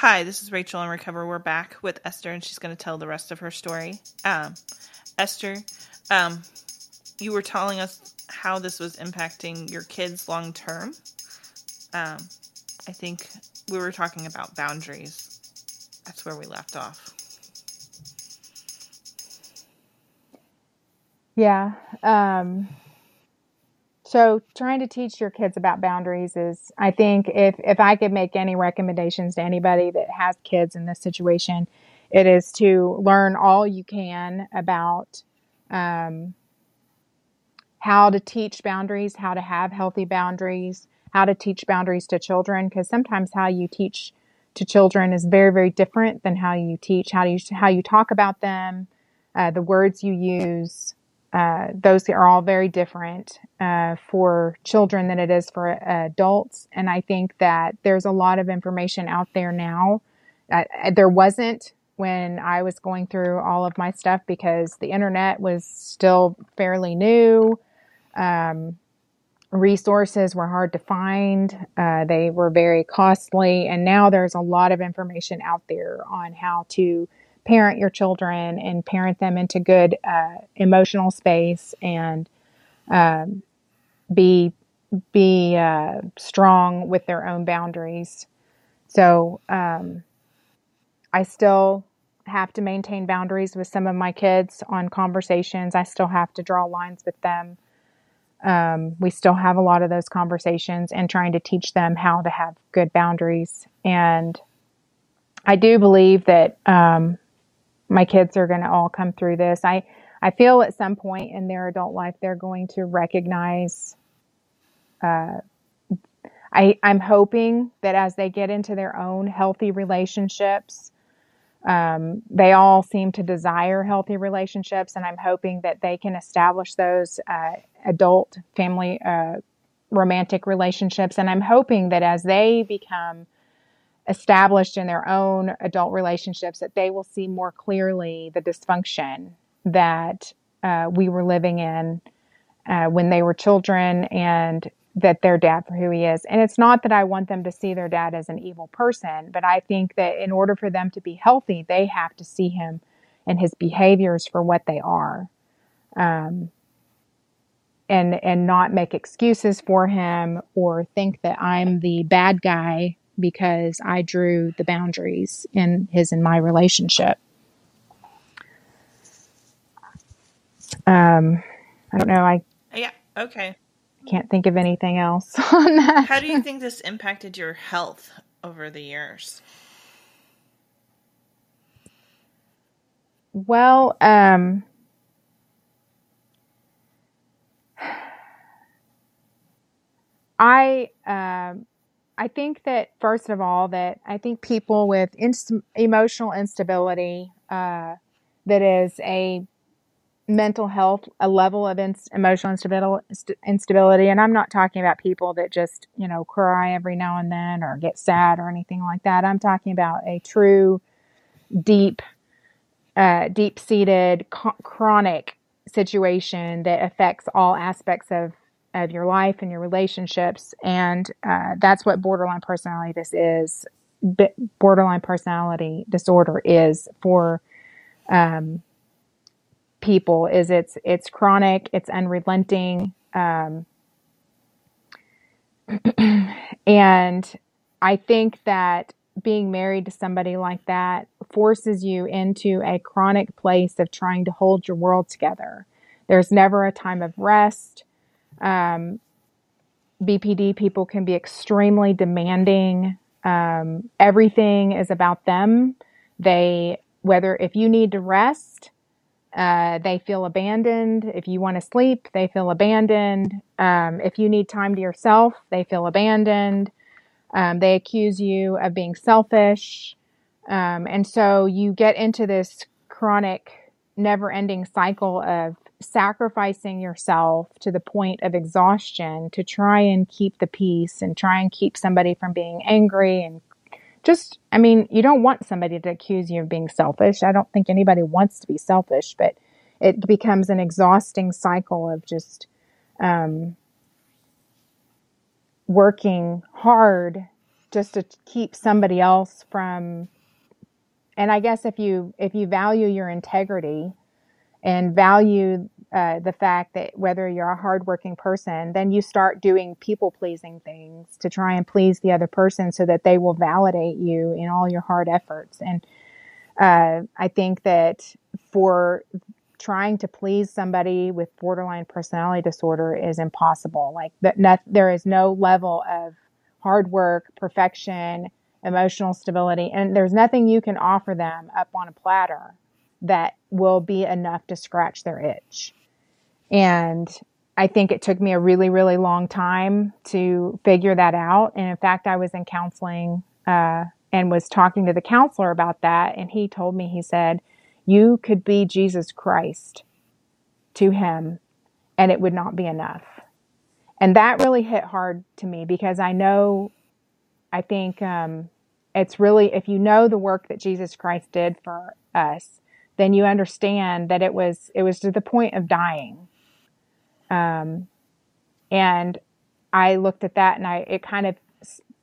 Hi, this is Rachel in Recovery. We're back with Esther, and she's going to tell the rest of her story. Um, Esther, um, you were telling us how this was impacting your kids long term. Um, I think we were talking about boundaries. That's where we left off. Yeah. Um, so trying to teach your kids about boundaries is, I think, if if I could make any recommendations to anybody that has kids in this situation, it is to learn all you can about um, how to teach boundaries, how to have healthy boundaries, how to teach boundaries to children. Because sometimes how you teach to children is very, very different than how you teach, how you how you talk about them, uh, the words you use. Uh, those are all very different uh, for children than it is for adults. And I think that there's a lot of information out there now. Uh, there wasn't when I was going through all of my stuff because the internet was still fairly new. Um, resources were hard to find. Uh, they were very costly. And now there's a lot of information out there on how to parent your children and parent them into good uh, emotional space and um, be be uh, strong with their own boundaries. So um, I still have to maintain boundaries with some of my kids on conversations. I still have to draw lines with them. Um, we still have a lot of those conversations and trying to teach them how to have good boundaries. And I do believe that um, my kids are going to all come through this. I, I feel at some point in their adult life, they're going to recognize. Uh, I, I'm hoping that as they get into their own healthy relationships, um, they all seem to desire healthy relationships, and I'm hoping that they can establish those uh, adult family uh, romantic relationships. And I'm hoping that as they become established in their own adult relationships that they will see more clearly the dysfunction that uh, we were living in uh, when they were children and that their dad for who he is. And it's not that I want them to see their dad as an evil person, but I think that in order for them to be healthy, they have to see him and his behaviors for what they are. Um, and and not make excuses for him or think that I'm the bad guy because I drew the boundaries in his and my relationship. Um, I don't know. I yeah okay. I Can't think of anything else on that. How do you think this impacted your health over the years? Well, um, I um, I think that first of all, that I think people with inst- emotional instability, uh, that is a mental health, a level of inst- emotional instability, and I'm not talking about people that just you know cry every now and then or get sad or anything like that. I'm talking about a true, deep, uh, deep seated, co- chronic situation that affects all aspects of of your life and your relationships. And uh, that's what borderline personality this is. borderline personality disorder is for um, people is it's it's chronic, it's unrelenting, um, and I think that being married to somebody like that forces you into a chronic place of trying to hold your world together. There's never a time of rest. Um, BPD people can be extremely demanding. Um, everything is about them. They, whether if you need to rest, uh, they feel abandoned. If you want to sleep, they feel abandoned. Um, if you need time to yourself, they feel abandoned. Um, they accuse you of being selfish. Um, and so you get into this chronic, never ending cycle of sacrificing yourself to the point of exhaustion to try and keep the peace and try and keep somebody from being angry and just i mean you don't want somebody to accuse you of being selfish. I don't think anybody wants to be selfish but it becomes an exhausting cycle of just um, working hard just to keep somebody else from and i guess if you if you value your integrity and value uh, the fact that whether you're a hardworking person, then you start doing people pleasing things to try and please the other person so that they will validate you in all your hard efforts. And uh, I think that for trying to please somebody with borderline personality disorder is impossible. Like that, not, there is no level of hard work, perfection, emotional stability, and there's nothing you can offer them up on a platter that will be enough to scratch their itch. And I think it took me a really, really long time to figure that out. And in fact, I was in counseling uh, and was talking to the counselor about that. And he told me, he said, You could be Jesus Christ to him, and it would not be enough. And that really hit hard to me because I know, I think um, it's really, if you know the work that Jesus Christ did for us, then you understand that it was it was to the point of dying um, and I looked at that and I, it kind of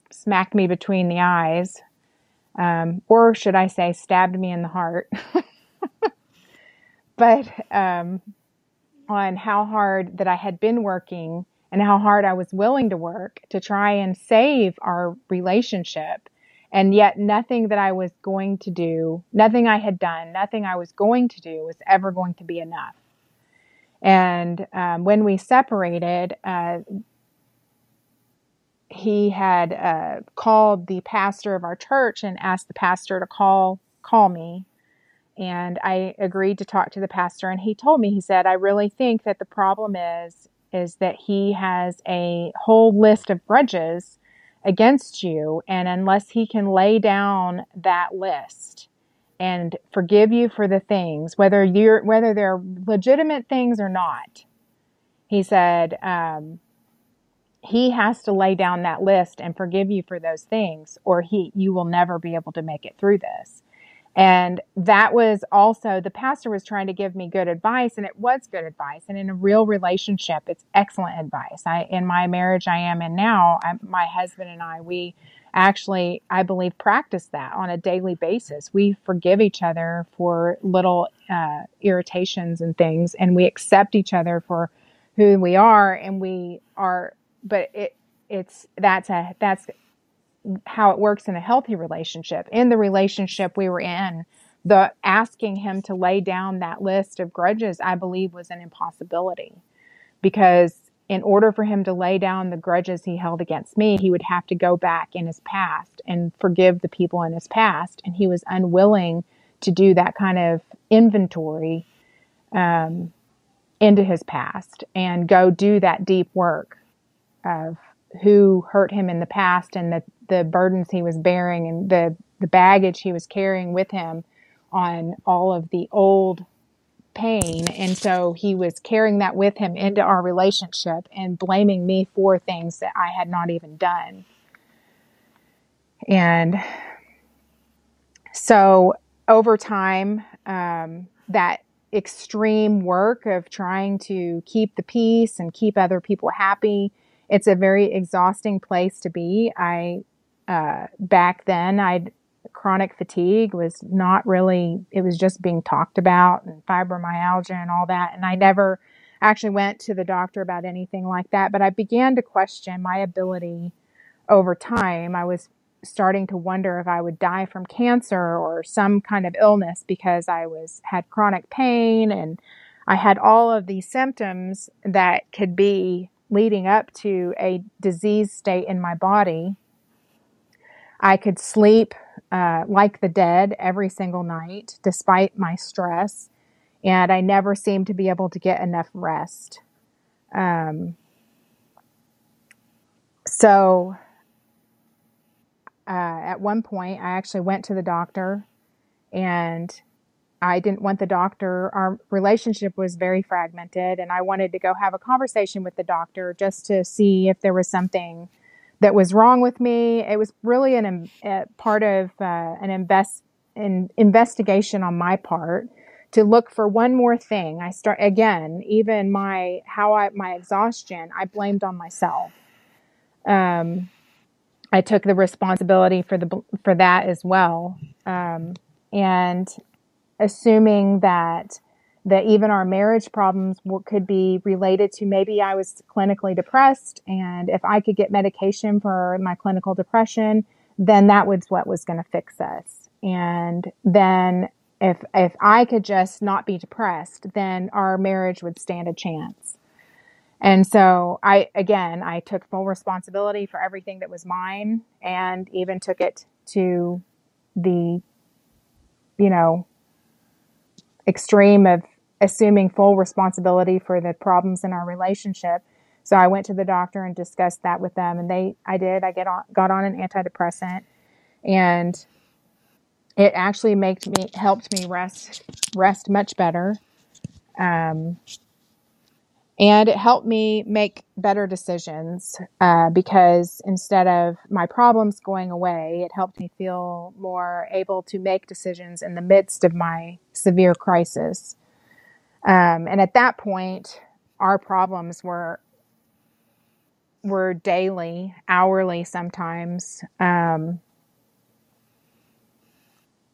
smacked me between the eyes. Um, or should I say, stabbed me in the heart. but um, on how hard that I had been working and how hard I was willing to work to try and save our relationship. And yet, nothing that I was going to do, nothing I had done, nothing I was going to do was ever going to be enough. And um, when we separated, uh, he had uh, called the pastor of our church and asked the pastor to call call me. And I agreed to talk to the pastor, and he told me he said, "I really think that the problem is is that he has a whole list of grudges against you, and unless he can lay down that list." and forgive you for the things, whether you're whether they're legitimate things or not. He said um, he has to lay down that list and forgive you for those things, or he you will never be able to make it through this. And that was also the pastor was trying to give me good advice, and it was good advice. And in a real relationship, it's excellent advice. I in my marriage I am in now, I, my husband and I we actually, I believe, practice that on a daily basis. We forgive each other for little uh, irritations and things, and we accept each other for who we are, and we are. But it, it's that's a that's how it works in a healthy relationship. In the relationship we were in, the asking him to lay down that list of grudges, I believe, was an impossibility because in order for him to lay down the grudges he held against me, he would have to go back in his past and forgive the people in his past. And he was unwilling to do that kind of inventory um, into his past and go do that deep work of who hurt him in the past and the, the burdens he was bearing and the, the baggage he was carrying with him on all of the old pain. And so he was carrying that with him into our relationship and blaming me for things that I had not even done. And so over time, um, that extreme work of trying to keep the peace and keep other people happy, it's a very exhausting place to be. I, uh, back then, I'd chronic fatigue was not really, it was just being talked about and fibromyalgia and all that. And I never actually went to the doctor about anything like that, but I began to question my ability over time. I was starting to wonder if I would die from cancer or some kind of illness because I was had chronic pain and I had all of these symptoms that could be leading up to a disease state in my body. I could sleep uh, like the dead every single night, despite my stress, and I never seemed to be able to get enough rest. Um, so uh, at one point, I actually went to the doctor and I didn't want the doctor. Our relationship was very fragmented, and I wanted to go have a conversation with the doctor just to see if there was something that was wrong with me. It was really an part of uh, an invest an investigation on my part to look for one more thing. I start again, even my how I my exhaustion, I blamed on myself. Um, I took the responsibility for the for that as well, um, and assuming that that even our marriage problems could be related to maybe I was clinically depressed, and if I could get medication for my clinical depression, then that was what was going to fix us. And then if if I could just not be depressed, then our marriage would stand a chance. And so I again, I took full responsibility for everything that was mine and even took it to the you know extreme of assuming full responsibility for the problems in our relationship. So I went to the doctor and discussed that with them and they I did. I get on got on an antidepressant and it actually made me helped me rest rest much better. Um, and it helped me make better decisions uh, because instead of my problems going away, it helped me feel more able to make decisions in the midst of my severe crisis. Um, and at that point, our problems were were daily, hourly, sometimes. Um,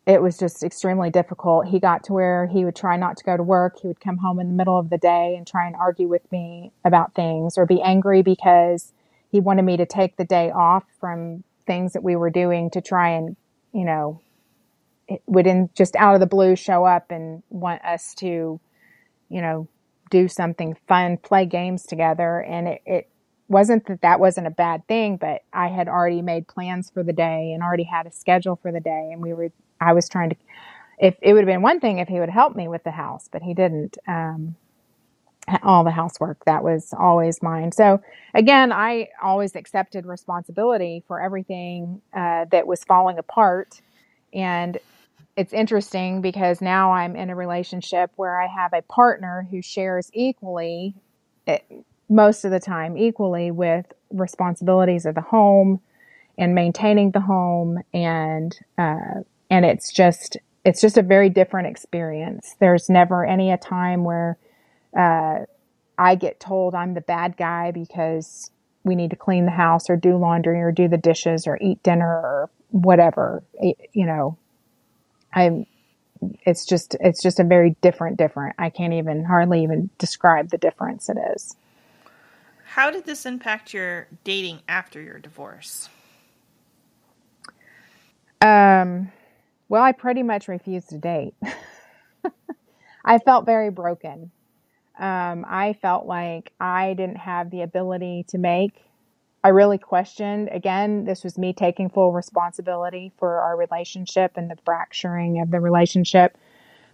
it was just extremely difficult. He got to where he would try not to go to work. He would come home in the middle of the day and try and argue with me about things or be angry because he wanted me to take the day off from things that we were doing to try and, you know, it would just out of the blue show up and want us to, you know, do something fun, play games together. And it, it wasn't that that wasn't a bad thing, but I had already made plans for the day and already had a schedule for the day. And we were I was trying to, if it would have been one thing if he would help me with the house, but he didn't. Um, all the housework that was always mine. So again, I always accepted responsibility for everything uh, that was falling apart. And it's interesting because now I'm in a relationship where I have a partner who shares equally, eh, most of the time, equally with responsibilities of the home and maintaining the home and uh, and it's just it's just a very different experience. There's never any a time where uh, I get told I'm the bad guy because we need to clean the house or do laundry or do the dishes or eat dinner or whatever. You know, I'm. It's just it's just a very different different. I can't even hardly even describe the difference it is. How did this impact your dating after your divorce? Um well, I pretty much refused to date. I felt very broken. Um, I felt like I didn't have the ability to make. I really questioned. Again, this was me taking full responsibility for our relationship and the fracturing of the relationship.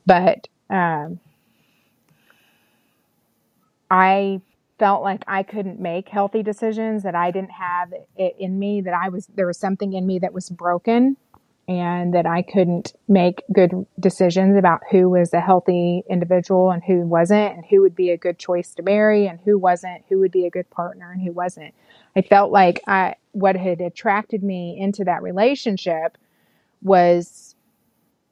But um, I felt like I couldn't make healthy decisions, that I didn't have it in me, that I was, there was something in me that was broken and that I couldn't make good decisions about who was a healthy individual and who wasn't, and who would be a good choice to marry and who wasn't, who would be a good partner and who wasn't. I felt like I, what had attracted me into that relationship was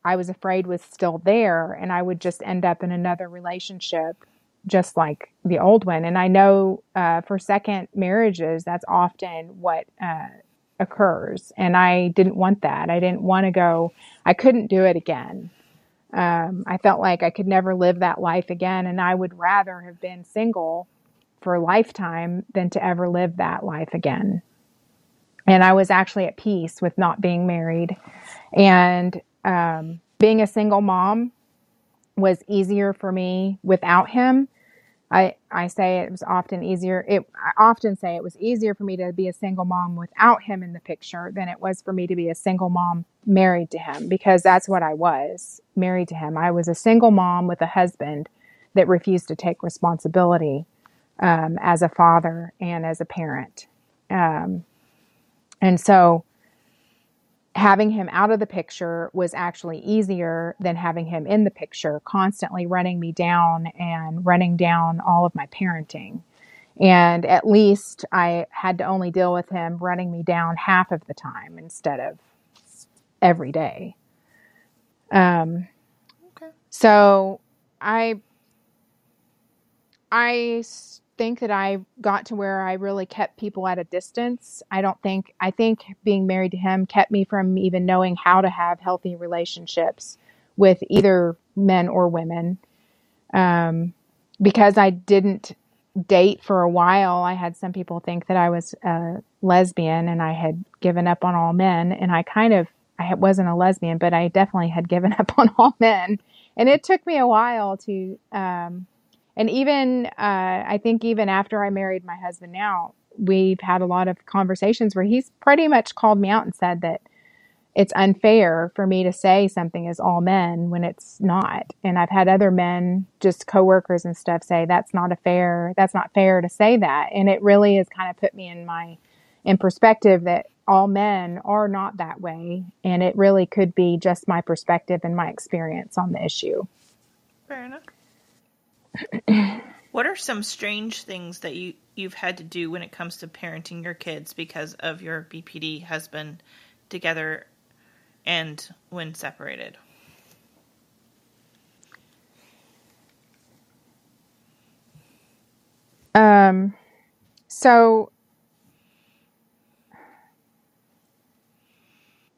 I was afraid was still there, and I would just end up in another relationship just like the old one. And I know uh, for second marriages, that's often what uh, occurs. And I didn't want that. I didn't want to go, I couldn't do it again. Um, I felt like I could never live that life again. And I would rather have been single for a lifetime than to ever live that life again. And I was actually at peace with not being married. And um, being a single mom was easier for me without him I, I say it was often easier. It, I often say it was easier for me to be a single mom without him in the picture than it was for me to be a single mom married to him because that's what I was married to him. I was a single mom with a husband that refused to take responsibility um, as a father and as a parent. Um, and so having him out of the picture was actually easier than having him in the picture, constantly running me down and running down all of my parenting. And at least I had to only deal with him running me down half of the time instead of every day. Um, Okay. so I I think that I got to where I really kept people at a distance. I don't think I think being married to him kept me from even knowing how to have healthy relationships with either men or women. Um, because I didn't date for a while, I had some people think that I was a lesbian and I had given up on all men. And I kind of, I wasn't a lesbian, but I definitely had given up on all men. And it took me a while to, um, and even, uh, I think even after I married my husband now, we've had a lot of conversations where he's pretty much called me out and said that it's unfair for me to say something is all men when it's not. And I've had other men, just coworkers and stuff, say that's not a fair, that's not fair to say that. And it really has kind of put me in my in perspective that all men are not that way. And it really could be just my perspective and my experience on the issue. Fair enough. What are some strange things that you you've had to do when it comes to parenting your kids because of your BPD husband together and when separated? Um, so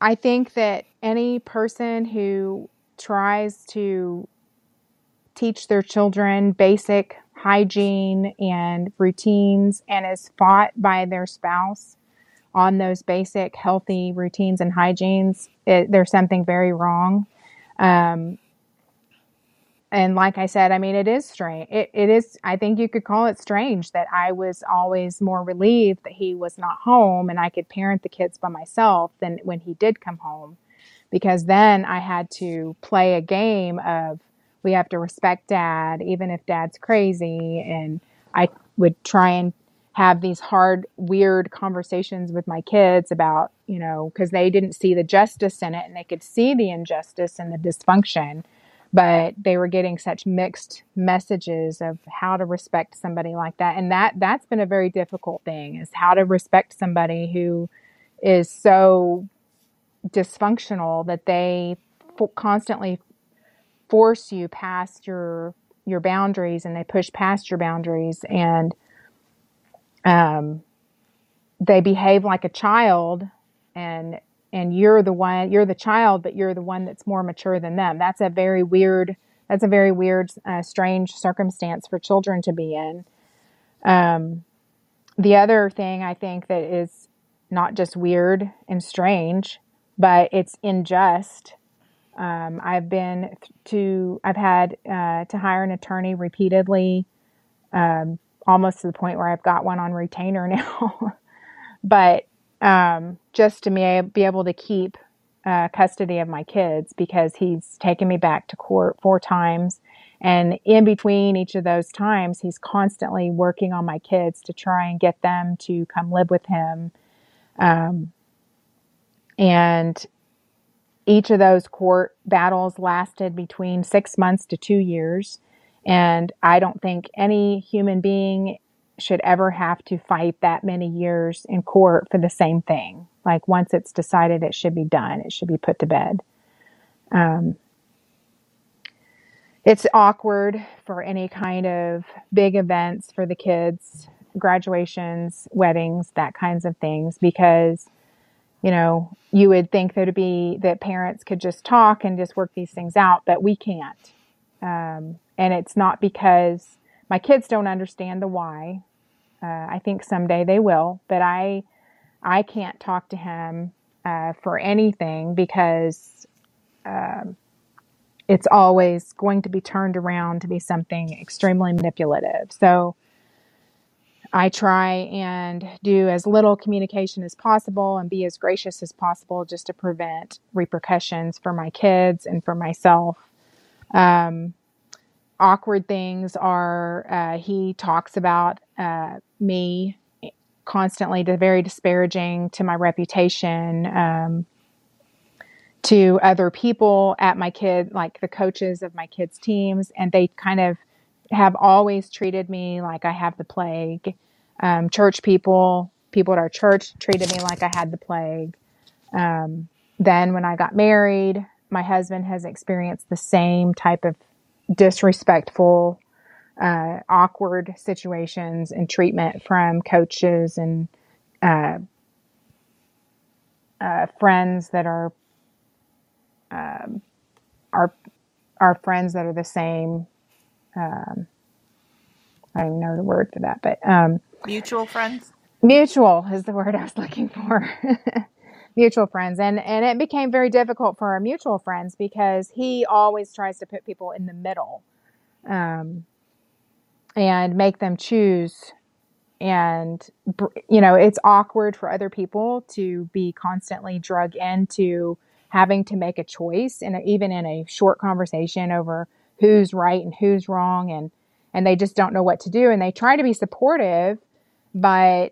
I think that any person who tries to teach their children basic hygiene and routines and is fought by their spouse on those basic healthy routines and hygienes, it, there's something very wrong. Um, and like I said, I mean, it is strange. It, it is, I think you could call it strange that I was always more relieved that he was not home and I could parent the kids by myself than when he did come home. Because then I had to play a game of we have to respect dad, even if dad's crazy. And I would try and have these hard, weird conversations with my kids about, you know, because they didn't see the justice in it and they could see the injustice and the dysfunction but they were getting such mixed messages of how to respect somebody like that and that that's been a very difficult thing is how to respect somebody who is so dysfunctional that they f- constantly force you past your your boundaries and they push past your boundaries and um they behave like a child and and you're the one you're the child but you're the one that's more mature than them. That's a very weird that's a very weird uh, strange circumstance for children to be in. Um, the other thing i think that is not just weird and strange but it's unjust um, i've been to i've had uh, to hire an attorney repeatedly um, almost to the point where i've got one on retainer now but um, just to be, be able to keep uh, custody of my kids because he's taken me back to court four times. And in between each of those times, he's constantly working on my kids to try and get them to come live with him. Um, and each of those court battles lasted between six months to two years. And I don't think any human being should ever have to fight that many years in court for the same thing. Like once it's decided it should be done, it should be put to bed. Um, it's awkward for any kind of big events for the kids, graduations, weddings, that kinds of things, because you know you would think that would be that parents could just talk and just work these things out, but we can't. Um, and it's not because my kids don't understand the why. Uh, I think someday they will, but I I can't talk to him uh, for anything because um, it's always going to be turned around to be something extremely manipulative. So I try and do as little communication as possible and be as gracious as possible just to prevent repercussions for my kids and for myself. Um, awkward things are uh, he talks about uh, me constantly, very disparaging to my reputation. Um, to other people at my kid, like the coaches of my kids' teams, and they kind of have always treated me like I have the plague. Um, church people, people at our church treated me like I had the plague. Um, then when I got married, my husband has experienced the same type of disrespectful, uh, awkward situations and treatment from coaches and uh, uh, friends that are um, our our friends that are the same. Um, I don't even know the word for that, but um, Mutual friends. mutual is the word I was looking for. mutual friends, and and it became very difficult for our mutual friends because he always tries to put people in the middle, um, and make them choose. And br- you know, it's awkward for other people to be constantly drug into having to make a choice, and even in a short conversation over who's right and who's wrong, and and they just don't know what to do, and they try to be supportive, but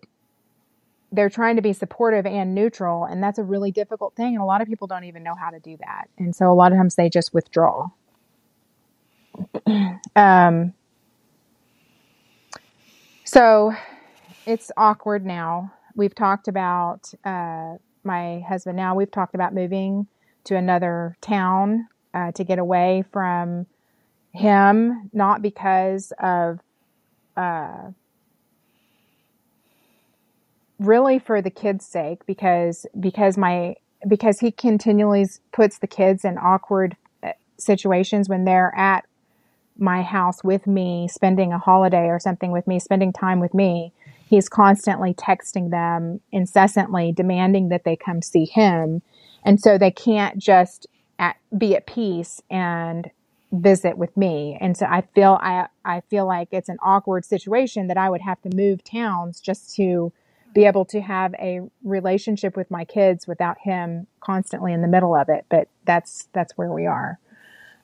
they're trying to be supportive and neutral and that's a really difficult thing and a lot of people don't even know how to do that and so a lot of times they just withdraw. Um, so it's awkward now. We've talked about uh, my husband now we've talked about moving to another town uh, to get away from him not because of uh, really for the kids' sake because because my because he continually puts the kids in awkward uh, situations when they're at my house with me, spending a holiday or something with me, spending time with me. He's constantly texting them incessantly, demanding that they come see him, and so they can't just at, be at peace and visit with me. And so I feel I I feel like it's an awkward situation that I would have to move towns just to be able to have a relationship with my kids without him constantly in the middle of it. But that's that's where we are.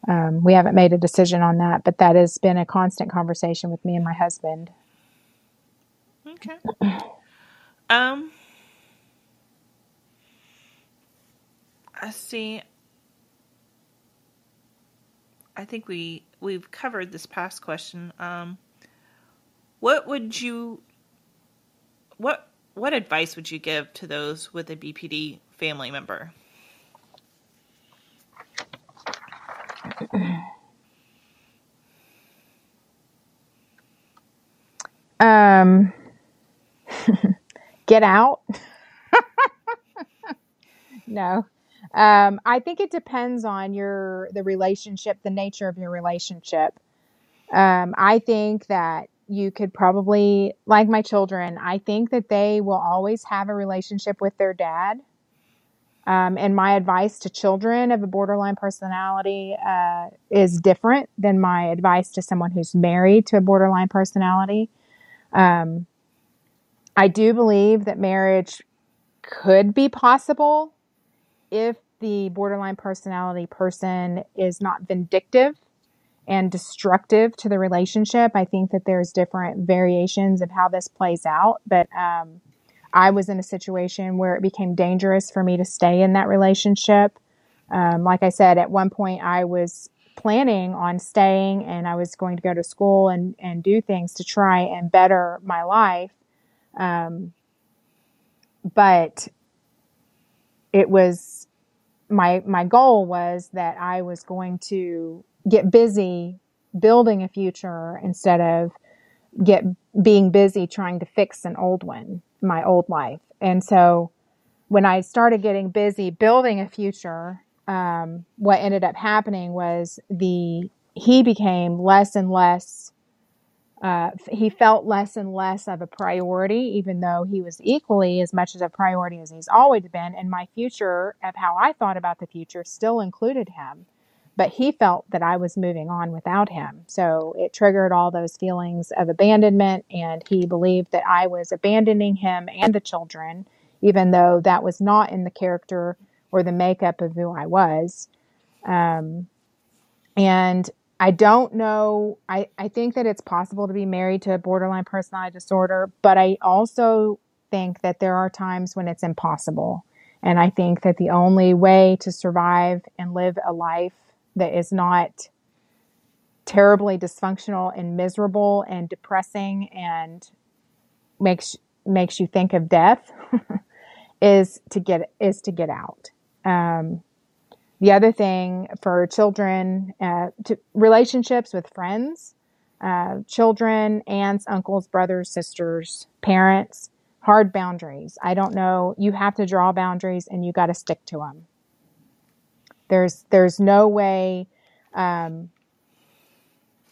Um, we haven't made a decision on that, but that has been a constant conversation with me and my husband. Okay. Um. I see. I think we we've covered this past question. Um, what would you what what advice would you give to those with a BPD family member? Um, get out. no. Um, I think it depends on your the relationship, the nature of your relationship. Um, I think that you could probably, like my children, I think that they will always have a relationship with their dad. Um, and my advice to children of a borderline personality uh, is different than my advice to someone who's married to a borderline personality. Um, I do believe that marriage could be possible if the borderline personality person is not vindictive and destructive to the relationship. I think that there's different variations of how this plays out, but um, I was in a situation where it became dangerous for me to stay in that relationship. Um, like I said, at one point I was planning on staying and I was going to go to school and, and do things to try and better my life. Um, but it was my my goal was that I was going to get busy building a future instead of get being busy trying to fix an old one, my old life. And so when I started getting busy building a future, um, what ended up happening was the he became less and less uh, he felt less and less of a priority, even though he was equally as much as a priority as he's always been. And my future, of how I thought about the future, still included him. But he felt that I was moving on without him. So it triggered all those feelings of abandonment. And he believed that I was abandoning him and the children, even though that was not in the character or the makeup of who I was. Um, and I don't know. I, I think that it's possible to be married to a borderline personality disorder, but I also think that there are times when it's impossible. And I think that the only way to survive and live a life that is not terribly dysfunctional and miserable and depressing and makes makes you think of death is to get is to get out. Um, the other thing for children, uh, to relationships with friends, uh, children, aunts, uncles, brothers, sisters, parents, hard boundaries. I don't know. You have to draw boundaries, and you got to stick to them. There's there's no way. Um,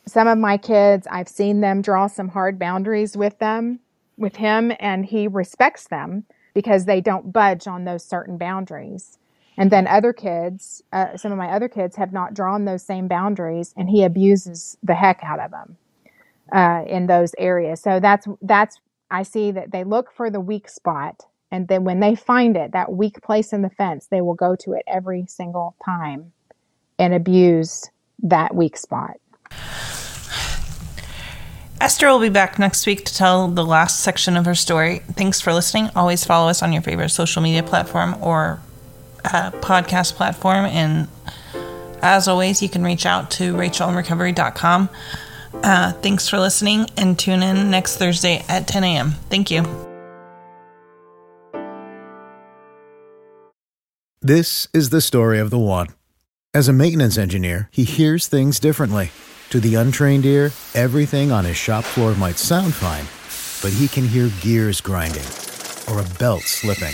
some of my kids, I've seen them draw some hard boundaries with them, with him, and he respects them because they don't budge on those certain boundaries. And then other kids, uh, some of my other kids have not drawn those same boundaries, and he abuses the heck out of them uh, in those areas. So that's that's I see that they look for the weak spot, and then when they find it, that weak place in the fence, they will go to it every single time and abuse that weak spot. Esther will be back next week to tell the last section of her story. Thanks for listening. Always follow us on your favorite social media platform or uh, podcast platform. And as always, you can reach out to rachelinrecovery.com. Uh, thanks for listening and tune in next Thursday at 10 a.m. Thank you. This is the story of the one. As a maintenance engineer, he hears things differently. To the untrained ear, everything on his shop floor might sound fine, but he can hear gears grinding or a belt slipping.